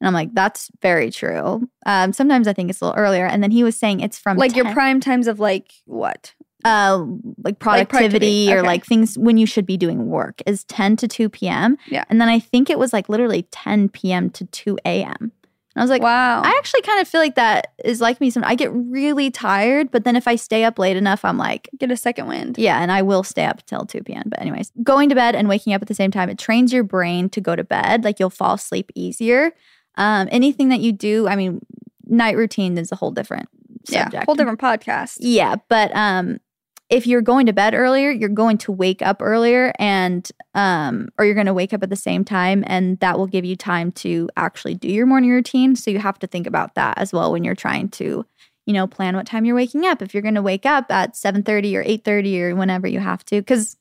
and i'm like that's very true um sometimes i think it's a little earlier and then he was saying it's from like your prime times of like what? uh like productivity, productivity, or okay. like things when you should be doing work is 10 to 2 p.m. Yeah. And then I think it was like literally 10 p.m. to 2 a.m. And I was like, wow. I actually kind of feel like that is like me. Some I get really tired, but then if I stay up late enough, I'm like, get a second wind. yeah, and I will stay up till 2 p.m. But anyways, going to bed and waking up at the same time, it trains your brain to go to bed. Like you'll fall asleep easier. Um, anything that you do, I mean, night routine is a whole different Yeah, subject. whole different podcast. Yeah, but um if you're going to bed earlier, you're going to wake up earlier and um or you're going to wake up at the same time and that will give you time to actually do your morning routine. So you have to think about that as well when you're trying to, you know, plan what time you're waking up. If you're going to wake up at 7:30 or 8:30 or whenever you have to cuz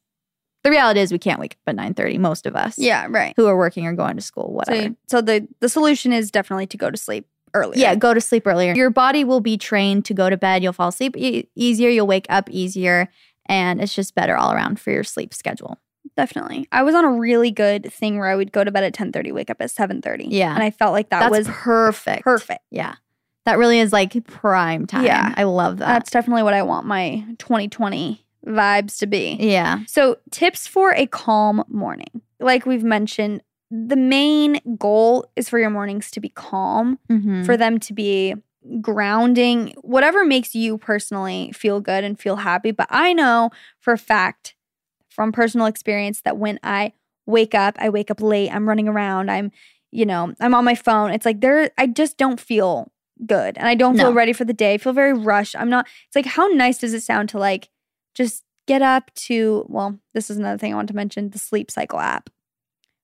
the reality is we can't wake up at 9:30 most of us. Yeah, right. Who are working or going to school, So, whatever. so the the solution is definitely to go to sleep earlier. Yeah, go to sleep earlier. Your body will be trained to go to bed. You'll fall asleep e- easier. You'll wake up easier. And it's just better all around for your sleep schedule. definitely. I was on a really good thing where I would go to bed at ten thirty, wake up at seven thirty. Yeah. and I felt like that That's was perfect. perfect. Yeah. That really is like prime time. Yeah. I love that. That's definitely what I want my 2020 vibes to be. yeah. So, tips for a calm morning. Like we've mentioned, the main goal is for your mornings to be calm, Mhm. for them to be grounding, whatever makes you personally feel good and feel happy. But I know for a fact from personal experience that when I wake up, I wake up late, I'm running around, I'm, you know, I'm on my phone. It's like there, I just don't feel good and I don't feel No. ready for the day. I feel very rushed. I'm not, it's like, how nice does it sound to like just get up to, well, this is another thing I want to mention the sleep cycle app,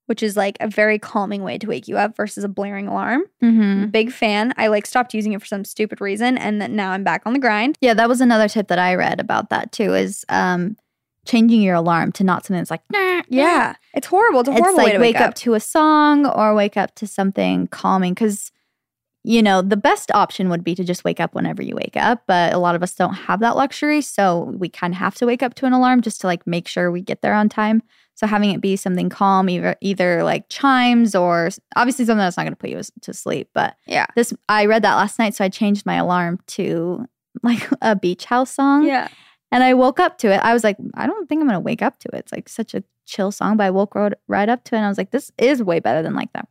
which is like a very calming way to wake you up versus a blaring alarm. Mhm. Big fan. I like stopped using it for some stupid reason and that now I'm back on the grind. Yeah, that was another tip that I read about that too is um changing your alarm to not something that's like "Nah, Yeah. It's horrible. It's a it's horrible like way to wake wake, up. to a song or wake up to something calming because you know the best option would be to just wake up whenever you wake up but a lot of us don't have that luxury so we kind of have to wake up to an alarm just to like make sure we get there on time so having it be something calm either either like chimes or obviously something that's not going to put you to sleep but Yeah. this i read that last night so i changed my alarm to like a beach house song Yeah. And I woke up to it. I was like, I don't think I'm gonna wake up to it. It's like such a chill song, but I woke right, up to it and I was like, this is way better than like that.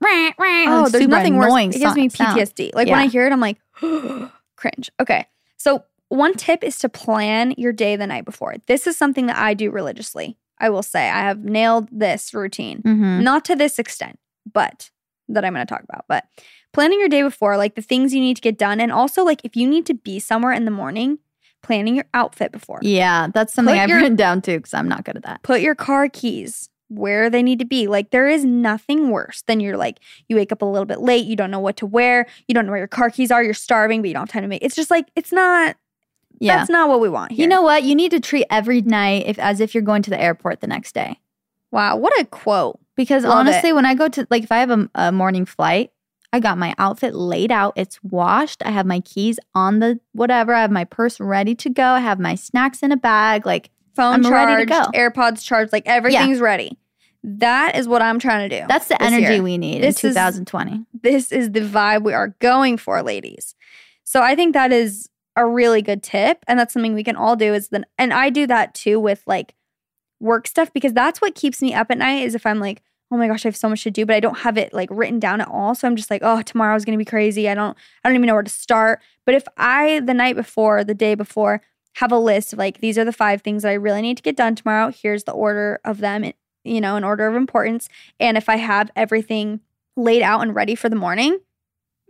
Oh, there's super nothing worse. It gives me so- sound. PTSD. Like when I hear it, I'm like, cringe. Okay. So, one tip is to plan your day the night before. This is something that I do religiously. I will say I have nailed this routine. Mhm. Not to this extent, but that I'm going to talk about. But planning your day before, like the things you need to get done, and also like if you need to be somewhere in the morning, planning your outfit before. Yeah, that's something Put I've your- written down too because I'm not good at that. Put your car keys where they need to be. Like there is nothing worse than you're like you wake up a little bit late, you don't know what to wear, you don't know where your car keys are, you're starving, but you don't have time to make. It's just like it's not. Yeah. That's not what we want here. You know what? You need to treat every night if as if you're going to the airport the next day. Wow, what a quote. Because Love it. honestly, when I go to like if I have a, a morning flight, I got my outfit laid out. It's washed. I have my keys on the whatever. I have my purse ready to go. I have my snacks in a bag. Like Phone I'm charged. AirPods charged, like everything's ready. That is what I'm trying to do. that's the energy year. we need This in is- 2020. this is the vibe we are going for, ladies. So I think that is a really good tip. And that's something we can all do is then and I do that too with like work stuff because that's what keeps me up at night is if I'm like, oh my gosh, I have so much to do, but I don't have it like written down at all. So I'm just like, oh, tomorrow's gonna be crazy. I don't I don't even know where to start. But if I the night before, the day before, have a list of like these are the five things that I really need to get done tomorrow. Here's the order of them, you know, in order of importance. And if I have everything laid out and ready for the morning,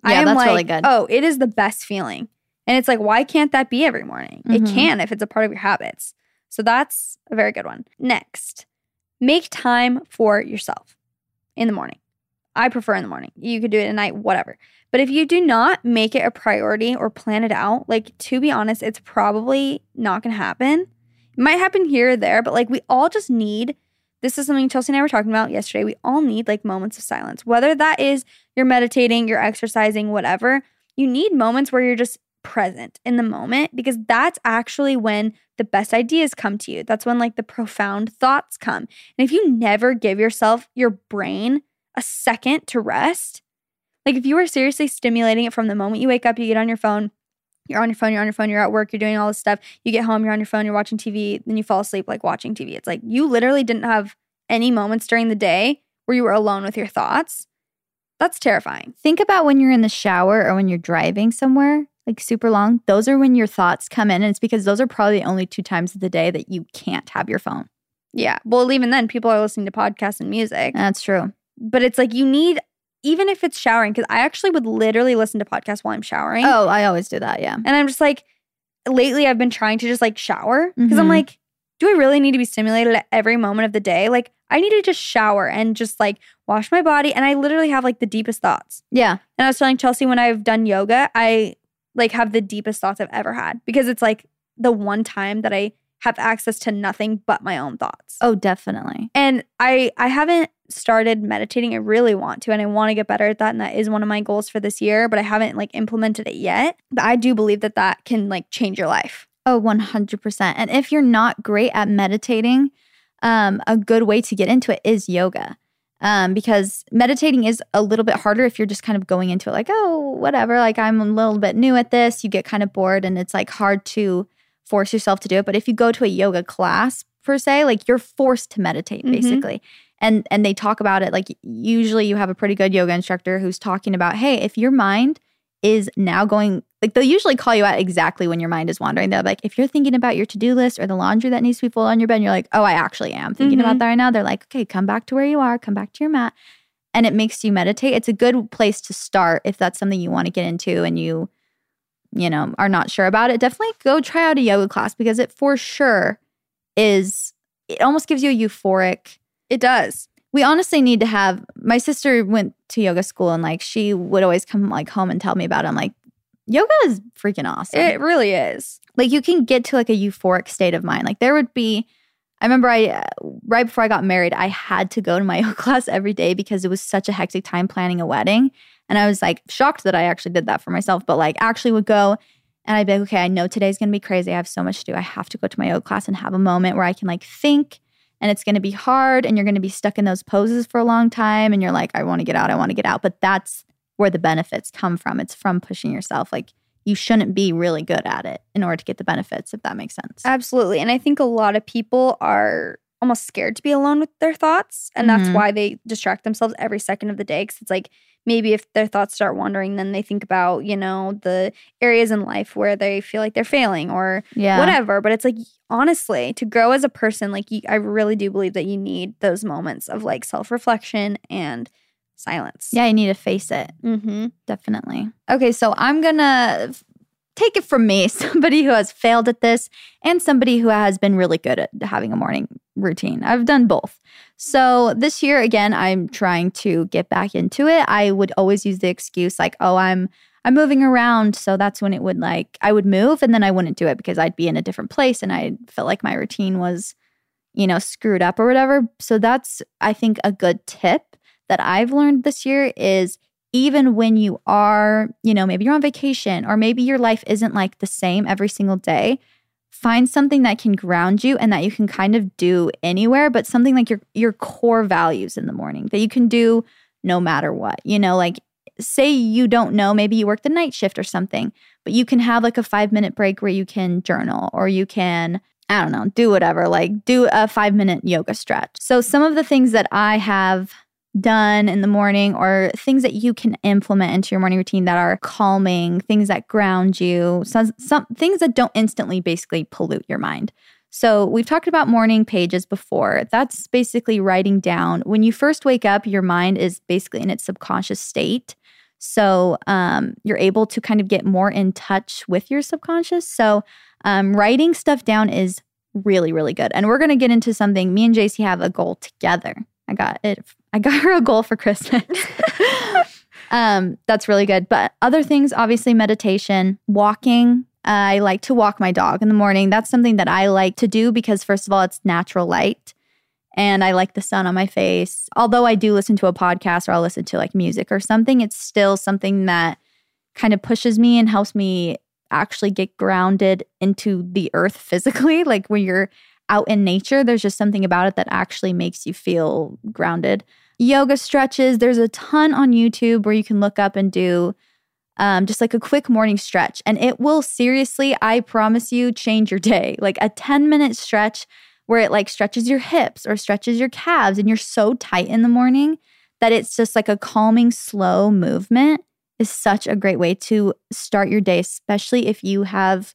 I Yeah, am that's like, really good. oh, it is the best feeling. And it's like, why can't that be every morning? It Mhm. can if it's a part of your habits. So that's a very good one. Next, make time for yourself in the morning. I prefer in the morning. You could do it at night, whatever. But if you do not make it a priority or plan it out, like to be honest, it's probably not to happen. It might happen here or there, but like we all just need this is something Chelsey and I were talking about yesterday. We all need like moments of silence, whether that is you're meditating, you're exercising, whatever. You need moments where you're just present in the moment because that's actually when the best ideas come to you. That's when like the profound thoughts come. And if you never give yourself, your brain, a second to rest, like if you are seriously stimulating it from the moment you wake up, you get on your phone, you're on your phone, you're on your phone, you're at work, you're doing all this stuff, you get home, you're on your phone, you're watching TV, then you fall asleep like watching TV. It's like you literally didn't have any moments during the day where you were alone with your thoughts. That's terrifying. Think about when you're in the shower or when you're driving somewhere like super long. Those are when your thoughts come in. And it's because those are probably the only two times of the day that you can't have your phone. Yeah. Well, even then, people are listening to podcasts and music. That's true. But it's like you need, even if it's showering, because I actually would literally listen to podcasts while I'm showering. Oh, I always do that. Yeah. And I'm just like, lately I've been trying to just like shower because I'm Mhm. like, do I really need to be stimulated at every moment of the day? Like, I need to just shower and just like wash my body. And I literally have like the deepest thoughts. Yeah. And I was telling Chelsey when I've done yoga, I like have the deepest thoughts I've ever had because it's like the one time that I have access to nothing but my own thoughts. Oh, definitely. And I I haven't started meditating. I really want to and I want to get better at that and that is one of my goals for this year, but I haven't like implemented it yet. But I do believe that that can like change your life. Oh, 100%. And if you're not great at meditating, um, a good way to get into it is yoga. Um, because meditating is a little bit harder if you're just kind of going into it like, oh, whatever, like I'm a little bit new at this. You get kind of bored and it's like hard to force yourself to do it. But if you go to a yoga class per se, like you're forced to meditate Mhm. basically. And and they talk about it like usually you have a pretty good yoga instructor who's talking about, hey, if your mind is now going like they'll usually call you out exactly when your mind is wandering. They're like, if you're thinking about your to-do list or the laundry that needs to be folded on your bed, and you're like, oh, I actually am thinking Mhm. about that right now. They're like, okay, come back to where you are, come back to your mat. And it makes you meditate. It's a good place to start if that's something you want to get into and you, you know, are not sure about it. Definitely go try out a yoga class because it for sure is it almost gives you a euphoric It does. we honestly need to have my sister went to yoga school and like she would always come like home and tell me about it. I'm like, yoga is freaking awesome. It really is. like you can get to like a euphoric state of mind. Like there would be I remember I uh, right before I got married, I had to go to my yoga class every day because it was such a hectic time planning a wedding. And I was like shocked that I actually did that for myself, but like actually would go and I'd be like, okay, I know today's gonna be crazy. I have so much to do. I have to go to my yoga class and have a moment where I can like think and it's gonna be hard and you're gonna be stuck in those poses for a long time. And you're like, I wanna get out, I wanna get out. But that's where the benefits come from. It's from pushing yourself. Like you shouldn't be really good at it in order to get the benefits, if that makes sense. Absolutely. And I think a lot of people are almost scared to be alone with their thoughts. And that's Mhm. why they distract themselves every second of the day. Cause it's like maybe if their thoughts start wandering, then they think about, you know, the areas in life where they feel like they're failing or yeah. whatever. But it's like, honestly, to grow as a person, like, you, I really do believe that you need those moments of like self reflection and silence. Yeah, you need to face it. Mm-hmm. Definitely. Okay, so I'm gonna take it from me, somebody who has failed at this and somebody who has been really good at having a morning routine. I've done both. So this year, again, I'm trying to get back into it. I would always use the excuse like, oh, I'm I'm moving around. So that's when it would like I would move and then I wouldn't do it because I'd be in a different place and I felt like my routine was, you know, screwed up or whatever. So that's I think a good tip that I've learned this year is even when you are, you know, maybe you're on vacation or maybe your life isn't like the same every single day, find something that can ground you and that you can kind of do anywhere, but something like your your core values in the morning that you can do no matter what. You know, like say you don't know, maybe you work the night shift or something, but you can have like a 5-minute break where you can journal or you can I don't know, do whatever, like do a 5-minute yoga stretch. So some of the things that I have done in the morning or things that you can implement into your morning routine that are calming, things that ground you, some, some things that don't instantly basically pollute your mind. So, we've talked about morning pages before. That's basically writing down when you first wake up, your mind is basically in its subconscious state. So, um, you're able to kind of get more in touch with your subconscious. So, um, writing stuff down is really, really good. And we're going to get into something. Me and Jaci have a goal together. I got it. I got her a goal for Christmas. um, that's really good. But other things, obviously, meditation, walking. I like to walk my dog in the morning. That's something that I like to do because, first of all, it's natural light and I like the sun on my face. Although I do listen to a podcast or I'll listen to like music or something, it's still something that kind of pushes me and helps me actually get grounded into the earth physically. Like when you're out in nature, there's just something about it that actually makes you feel grounded. Yoga stretches, there's a ton on YouTube where you can look up and do um, just like a quick morning stretch. And it will seriously, I promise you, change your day. Like a 10 minute stretch where it like stretches your hips or stretches your calves and you're so tight in the morning that it's just like a calming, slow movement is such a great way to start your day, especially if you have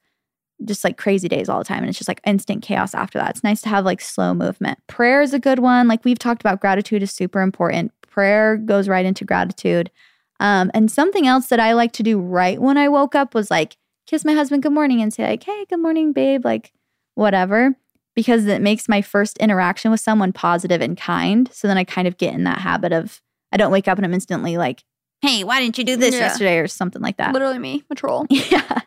just like crazy days all the time and it's just like instant chaos after that. It's nice to have like slow movement. Prayer is a good one. Like we've talked about, gratitude is super important. Prayer goes right into gratitude. Um, and something else that I like to do right when I woke up was like kiss my husband good morning and say like, "Hey, good morning, babe," like whatever, because it makes my first interaction with someone positive and kind. So then I kind of get in that habit of I don't wake up and I'm instantly like, "Hey, why didn't you do this Yeah. yesterday?" or something like that. Literally me, a troll. yeah.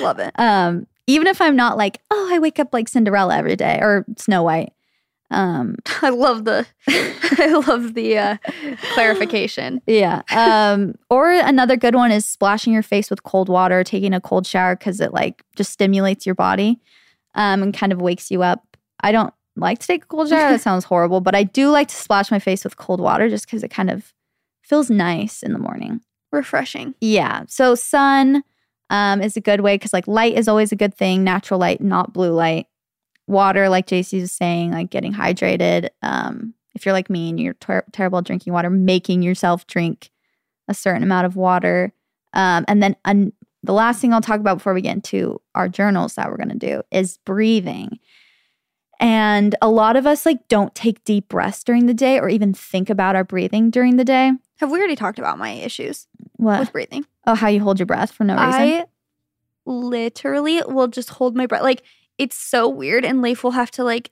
Love it. Um, even if I'm not like, oh, I wake up like Cinderella every day or Snow White. Um, I love the I love the uh, clarification. yeah. Um, or another good one is splashing your face with cold water, taking a cold shower because it like just stimulates your body um, and kind of wakes you up. I don't like to take a cold shower. That sounds horrible, but I do like to splash my face with cold water just because it kind of feels nice in the morning. Refreshing. Yeah. So sun um, is a good way because like light is always a good thing. Natural light, not blue light. Water, like Jaci was saying, like getting hydrated. Um, if you're like me and you're ter- terrible at drinking water, making yourself drink a certain amount of water. Um, and then un- the last thing I'll talk about before we get into our journals that we're going to do is breathing. And a lot of us like don't take deep breaths during the day or even think about our breathing during the day. Have we already talked about my issues What? with breathing? Oh, how you hold your breath for no reason. I literally will just hold my breath. Like it's so weird, and Leif will have to like,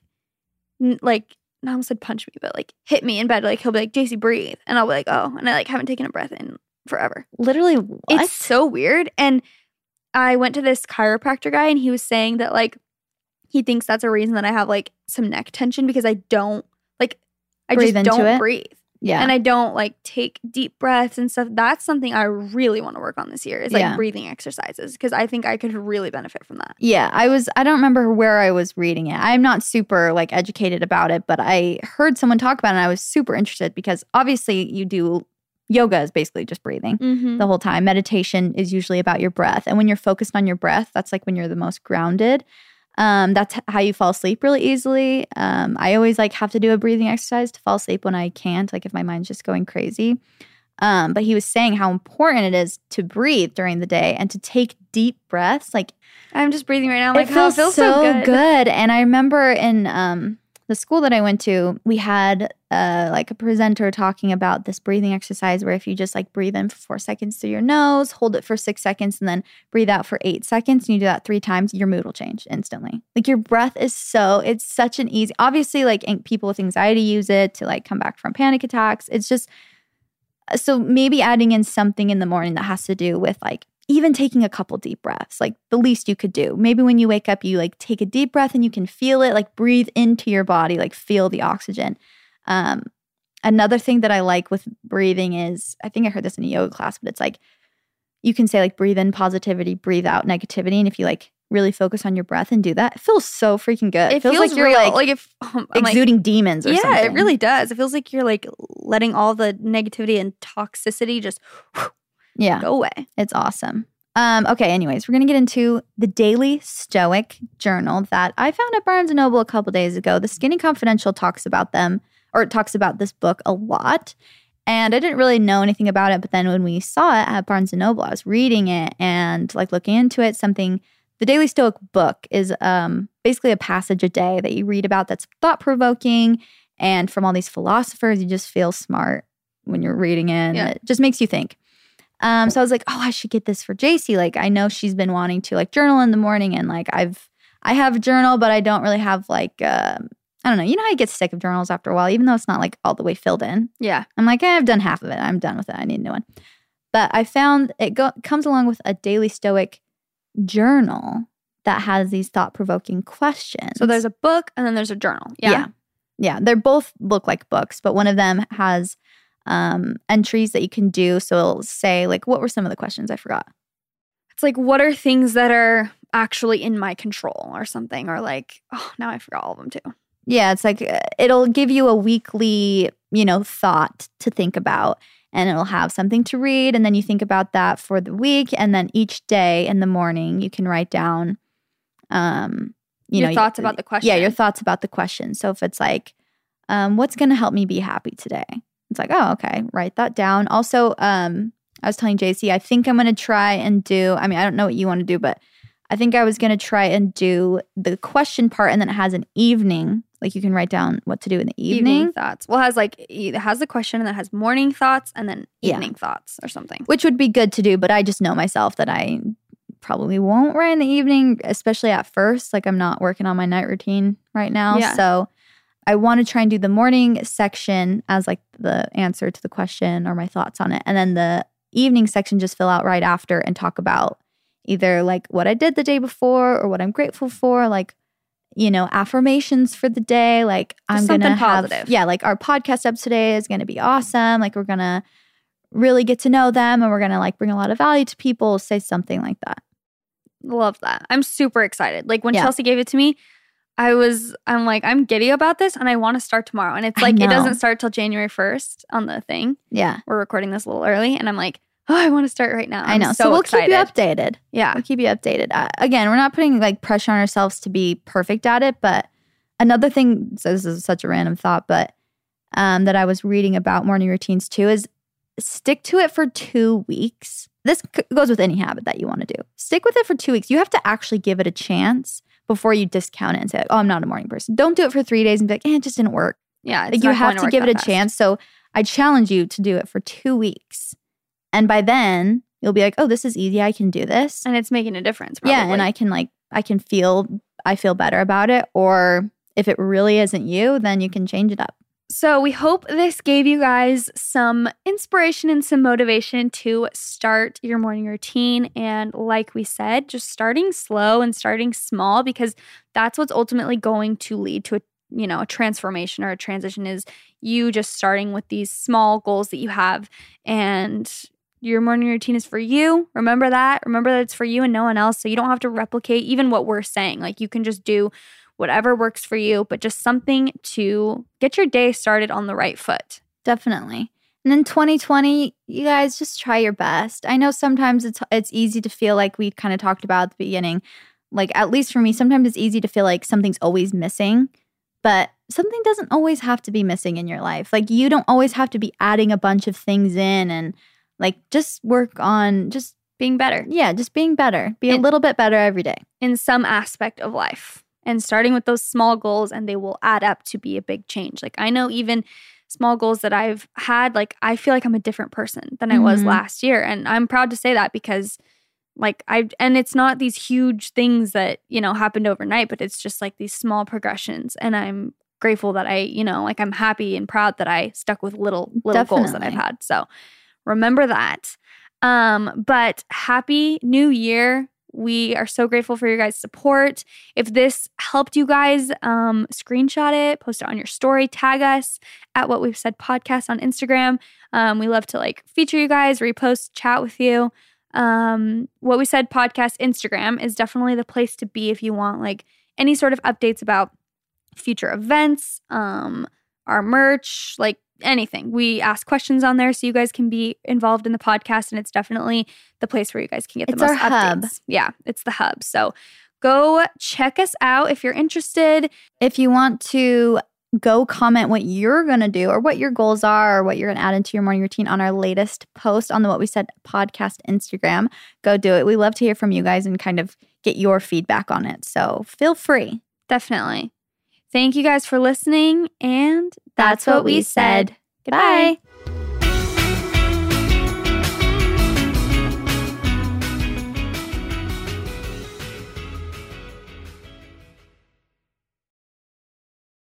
n- like, I almost said punch me, but like hit me in bed. Like he'll be like, "Jaci, breathe," and I'll be like, "Oh," and I like haven't taken a breath in forever. Literally, what? It's so weird. And I went to this chiropractor guy, and he was saying that like he thinks that's a reason that I have like some neck tension because I don't like I Breathe just don't it? breathe yeah. and I don't like take deep breaths and stuff. That's something I really want to work on this year is like Yeah. breathing exercises because I think I could really benefit from that. yeah, I was I don't remember where I was reading it. I'm not super like educated about it, but I heard someone talk about it and I was super interested because obviously you do yoga is basically just breathing Mm-hmm. the whole time. Meditation is usually about your breath. And when you're focused on your breath, that's like when you're the most grounded. Um, that's how you fall asleep really easily. Um, I always like have to do a breathing exercise to fall asleep when I can't, like if my mind's just going crazy. Um, but he was saying how important it is to breathe during the day and to take deep breaths. Like I'm just breathing right now. I'm like, it feels, oh, it feels so, so, good. And I remember in um the school that I went to, we had uh, like a presenter talking about this breathing exercise where if you just like breathe in for four seconds through your nose, hold it for six seconds, and then breathe out for eight seconds, and you do that three times, your mood will change instantly. Like your breath is so, it's such an easy, obviously, like people with anxiety use it to like come back from panic attacks. It's just, so maybe adding in something in the morning that has to do with like even taking a couple deep breaths, like the least you could do. Maybe when you wake up, you like take a deep breath and you can feel it, like breathe into your body, like feel the oxygen. Um, another thing that I like with breathing is I think I heard this in a yoga class, but it's like you can say like breathe in positivity, breathe out negativity. And if you like really focus on your breath and do that, it feels so freaking good. It feels, like you're real. like, if um, I'm like- exuding demons or yeah, something. it really does. It feels like you're like letting all the negativity and toxicity just yeah. go away. It's awesome. Um, okay, anyways, we're gonna get into the Daily Stoic Journal that I found at Barnes and Noble a couple days ago. The Skinny Confidential talks about them, or it talks about this book a lot. And I didn't really know anything about it, but then when we saw it at Barnes and Noble, I was reading it and like looking into it. Something the Daily Stoic book is um, basically a passage a day that you read about that's thought provoking, and from all these philosophers, you just feel smart when you're reading it. Yeah. It just makes you think. Um, so I was like, oh, I should get this for Jaci. Like, I know she's been wanting to like journal in the morning, and like I've I have a journal, but I don't really have like um I don't know. You know how you get sick of journals after a while, even though it's not like all the way filled in. Yeah. I'm like, eh, I've done half of it. I'm done with it. I need a new one. But I found it go- comes along with a daily stoic journal that has these thought provoking questions. So there's a book and then there's a journal. Yeah. yeah. Yeah, They're both look like books, but one of them has um, entries that you can do. So it'll say, like, what were some of the questions? I forgot. It's like what are things that are actually in my control or something or like oh now I forgot all of them too. Yeah, it's like uh, it'll give you a weekly, you know, thought to think about and it'll have something to read and then you think about that for the week and then each day in the morning you can write down um you Your know thoughts about the question. Yeah, your thoughts about the question. So if it's like um what's going to help me be happy today? It's like, "Oh, okay, write that down." Also, um I was telling Jaci, I think I'm going to try and do I mean, I don't know what you want to do, but I think I was going to try and do the question part and then it has an evening. Like you can write down what to do in the evening, thoughts. Well, it has like it has the question and then it has morning thoughts and then Yeah. evening thoughts or something. which would be good to do. But I just know myself that I probably won't write in the evening, especially at first. Like I'm not working on my night routine right now. Yeah. So I want to try and do the morning section as like the answer to the question or my thoughts on it. And then the evening section just fill out right after and talk about either like what I did the day before or what I'm grateful for, like you know, affirmations for the day. Like I'm something gonna have, positive. yeah, like our podcast up today is gonna be awesome. Like we're gonna really get to know them and we're gonna like bring a lot of value to people. Say something like that. Love that. I'm super excited. Like when Yeah. Chelsey gave it to me, I was I'm like I'm giddy about this and I want to start tomorrow. And it's like it doesn't start till January 1st on the thing. Yeah, We're recording this a little early and I'm like, "Oh, I want to start right now." I I'm know. So, we'll excited. keep you updated. Yeah. We'll keep you updated. Uh, again, we're not putting like pressure on ourselves to be perfect at it, but another thing. So this is such a random thought, but um, that I was reading about morning routines too is stick to it for two weeks. This c- goes with any habit that you want to do. Stick with it for two weeks. You have to actually give it a chance before you discount it and say, "Oh, I'm not a morning person." Don't do it for three days and be like, "Eh, it just didn't work." Yeah. it's Like you have going to, give it a fast. chance. So I challenge you to do it for two weeks, and by then you'll be like, "Oh, this is easy. I can do this." And it's making a difference. Yeah, and. I can like I can feel I feel better about it. Or if it really isn't you, then you can change it up. So, we hope this gave you guys some inspiration and some motivation to start your morning routine. And, like we said, just starting slow and starting small because that's what's ultimately going to lead to a you know a transformation or a transition is you just starting with these small goals that you have. And your morning routine is for you. Remember that. Remember that it's for you and no one else. So you don't have to replicate even what we're saying. Like you can just do whatever works for you, but just something to get your day started on the right foot. Definitely. And then 2020, you guys just try your best. I know sometimes it's it's easy to feel like we kind of talked about at the beginning. Like at least for me, sometimes it's easy to feel like something's always missing, but something doesn't always have to be missing in your life. Like you don't always have to be adding a bunch of things in and like just work on just Being better yeah, just being better. Be a little bit better every day. in some aspect of life. And starting with those small goals and they will add up to be a big change. Like I know even small goals that I've had, like I feel like I'm a different person than I was Mhm. last year. And I'm proud to say that because like I and it's not these huge things that, you know, happened overnight, but it's just like these small progressions. And I'm grateful that I, you know, like I'm happy and proud that I stuck with little little goals that I've had. So remember that. Um, but happy new year. We are so grateful for your guys' support. If this helped you guys, um, screenshot it, post it on your story, tag us at what we've said podcast on Instagram. Um, we love to like feature you guys, repost, chat with you. Um, what we said podcast Instagram is definitely the place to be if you want like any sort of updates about future events, um, our merch, like anything. We ask questions on there so you guys can be involved in the podcast, and it's definitely the place where you guys can get It's the our most hub. updates. Yeah, it's the hub. So go check us out if you're interested. If you want to go comment what you're going to do or what your goals are or what you're going to add into your morning routine on our latest post on the What We Said podcast Instagram, go do it. We love to hear from you guys and kind of get your feedback on it. So feel free. Definitely. Thank you guys for listening, and that's, what, we said. Goodbye. Bye.